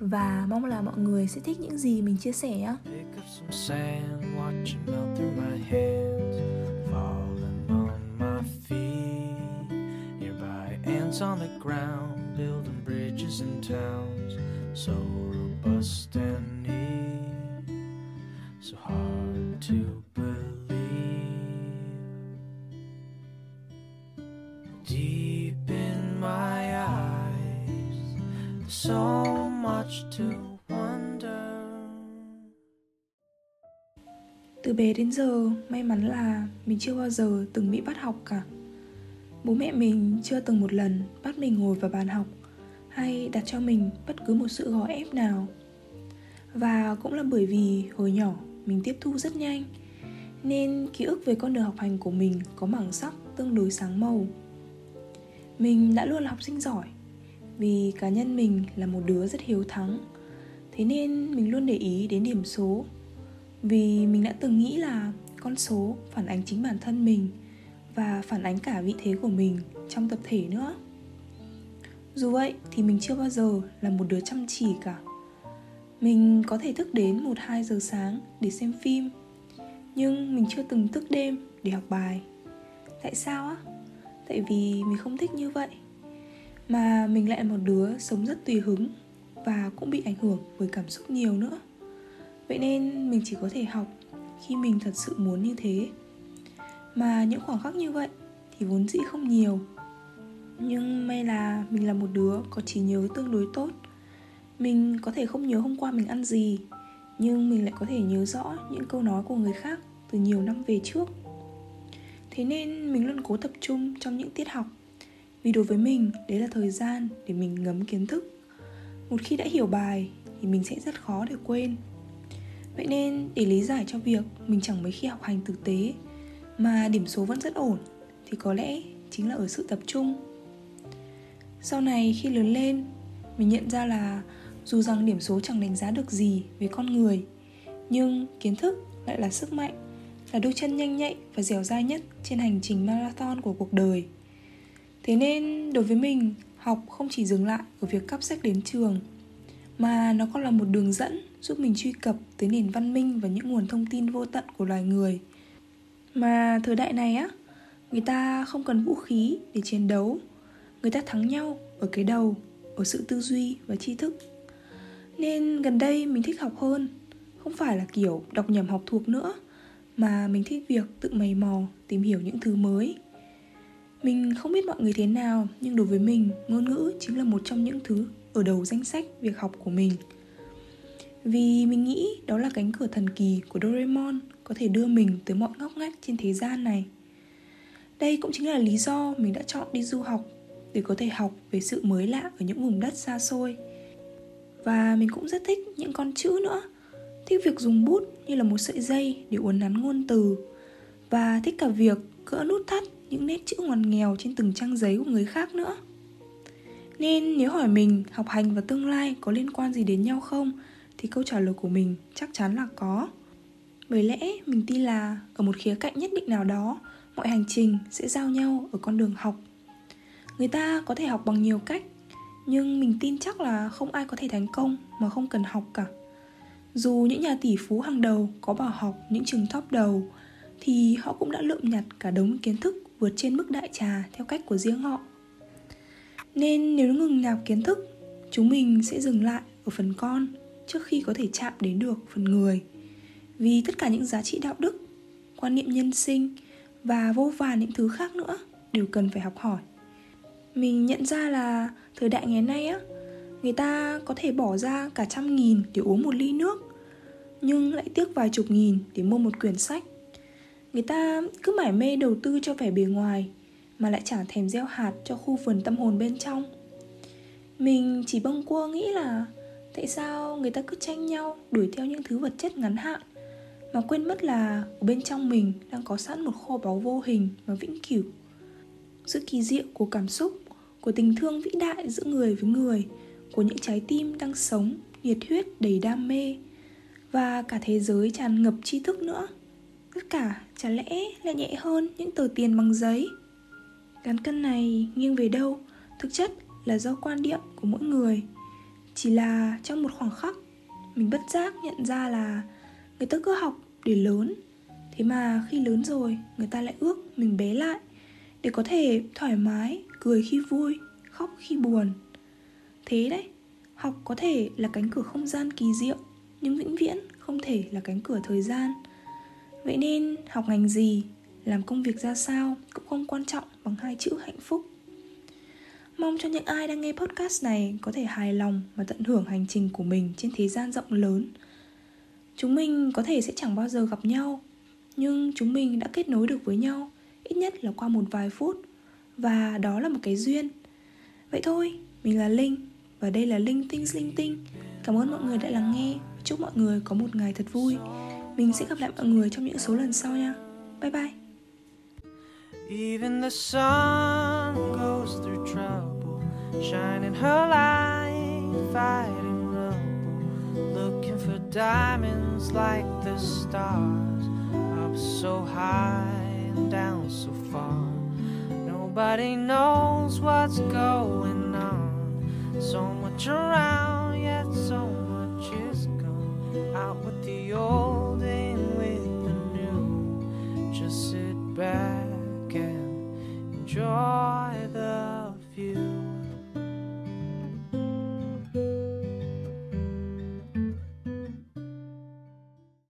và mong là mọi người sẽ thích những gì mình chia sẻ on the ground, building bridges and towns, so robust and neat, so hard to believe. Deep in my eyes, the song so Từ bé đến giờ, may mắn là mình chưa bao giờ từng bị bắt học cả. Bố mẹ mình chưa từng một lần bắt mình ngồi vào bàn học hay đặt cho mình bất cứ một sự gò ép nào. Và cũng là bởi vì hồi nhỏ mình tiếp thu rất nhanh nên ký ức về con đường học hành của mình có mảng sắc tương đối sáng màu. Mình đã luôn là học sinh giỏi vì cá nhân mình là một đứa rất hiếu thắng, thế nên mình luôn để ý đến điểm số. Vì mình đã từng nghĩ là con số phản ánh chính bản thân mình và phản ánh cả vị thế của mình trong tập thể nữa. Dù vậy thì mình chưa bao giờ là một đứa chăm chỉ cả. Mình có thể thức đến một hai giờ sáng để xem phim, nhưng mình chưa từng thức đêm để học bài. Tại sao á? Tại vì mình không thích như vậy mà mình lại là một đứa sống rất tùy hứng và cũng bị ảnh hưởng bởi cảm xúc nhiều nữa. Vậy nên mình chỉ có thể học khi mình thật sự muốn như thế. Mà những khoảng khắc như vậy thì vốn dĩ không nhiều. Nhưng may là mình là một đứa có trí nhớ tương đối tốt. Mình có thể không nhớ hôm qua mình ăn gì, nhưng mình lại có thể nhớ rõ những câu nói của người khác từ nhiều năm về trước. Thế nên mình luôn cố tập trung trong những tiết học vì đối với mình, đấy là thời gian để mình ngấm kiến thức. Một khi đã hiểu bài, thì mình sẽ rất khó để quên. Vậy nên, để lý giải cho việc mình chẳng mấy khi học hành thực tế, mà điểm số vẫn rất ổn, thì có lẽ chính là ở sự tập trung. Sau này khi lớn lên, mình nhận ra là dù rằng điểm số chẳng đánh giá được gì về con người, nhưng kiến thức lại là sức mạnh, là đôi chân nhanh nhạy và dẻo dai nhất trên hành trình marathon của cuộc đời thế nên đối với mình, học không chỉ dừng lại ở việc cắp sách đến trường, mà nó còn là một đường dẫn giúp mình truy cập tới nền văn minh và những nguồn thông tin vô tận của loài người. Mà thời đại này á, người ta không cần vũ khí để chiến đấu. Người ta thắng nhau ở cái đầu, ở sự tư duy và tri thức. Nên gần đây mình thích học hơn, không phải là kiểu đọc nhầm học thuộc nữa, mà mình thích việc tự mày mò, tìm hiểu những thứ mới mình không biết mọi người thế nào nhưng đối với mình ngôn ngữ chính là một trong những thứ ở đầu danh sách việc học của mình vì mình nghĩ đó là cánh cửa thần kỳ của Doraemon có thể đưa mình tới mọi ngóc ngách trên thế gian này. Đây cũng chính là lý do mình đã chọn đi du học để có thể học về sự mới lạ ở những vùng đất xa xôi. Và mình cũng rất thích những con chữ nữa, thích việc dùng bút như là một sợi dây để uốn nắn ngôn từ và thích cả việc gỡ nút thắt những nét chữ ngoằn nghèo trên từng trang giấy của người khác nữa. Nên nếu hỏi mình học hành và tương lai có liên quan gì đến nhau không thì câu trả lời của mình chắc chắn là có. Bởi lẽ mình tin là ở một khía cạnh nhất định nào đó, mọi hành trình sẽ giao nhau ở con đường học. Người ta có thể học bằng nhiều cách, nhưng mình tin chắc là không ai có thể thành công mà không cần học cả. Dù những nhà tỷ phú hàng đầu có bảo học những trường top đầu thì họ cũng đã lượm nhặt cả đống kiến thức vượt trên mức đại trà theo cách của riêng họ. Nên nếu ngừng nạp kiến thức, chúng mình sẽ dừng lại ở phần con trước khi có thể chạm đến được phần người vì tất cả những giá trị đạo đức quan niệm nhân sinh và vô vàn những thứ khác nữa đều cần phải học hỏi mình nhận ra là thời đại ngày nay á người ta có thể bỏ ra cả trăm nghìn để uống một ly nước nhưng lại tiếc vài chục nghìn để mua một quyển sách người ta cứ mải mê đầu tư cho vẻ bề ngoài, mà lại chẳng thèm gieo hạt cho khu vườn tâm hồn bên trong. Mình chỉ bâng quơ nghĩ là tại sao người ta cứ tranh nhau đuổi theo những thứ vật chất ngắn hạn, mà quên mất là ở bên trong mình đang có sẵn một kho báu vô hình và vĩnh cửu. Sự kỳ diệu của cảm xúc, của tình thương vĩ đại giữa người với người, của những trái tim đang sống, nhiệt huyết đầy đam mê, và cả thế giới tràn ngập tri thức nữa tất cả chả lẽ lại nhẹ hơn những tờ tiền bằng giấy? Cán cân này nghiêng về đâu? Thực chất là do quan điểm của mỗi người. Chỉ là trong một khoảng khắc, mình bất giác nhận ra là người ta cứ học để lớn. Thế mà khi lớn rồi, người ta lại ước mình bé lại, để có thể thoải mái, cười khi vui, khóc khi buồn. Thế đấy, học có thể là cánh cửa không gian kỳ diệu, nhưng vĩnh viễn không thể là cánh cửa thời gian vậy nên, học ngành gì, làm công việc ra sao cũng không quan trọng bằng hai chữ hạnh phúc. Mong cho những ai đang nghe podcast này có thể hài lòng và tận hưởng hành trình của mình trên thế gian rộng lớn. Chúng mình có thể sẽ chẳng bao giờ gặp nhau, nhưng chúng mình đã kết nối được với nhau, ít nhất là qua một vài phút. Và đó là một cái duyên. Vậy thôi, mình là linh, và đây là linh tinh linh tinh. Cảm ơn mọi người đã lắng nghe. Chúc mọi người có một ngày thật vui mình sẽ gặp lại mọi người trong những số lần sau nha bye bye Even the sun goes through trouble, shining her light, fighting rubble, looking for diamonds like the stars, up so high and down so far. Nobody knows what's going on. So much around, yet so much is gone. Out with the old. sit back and enjoy.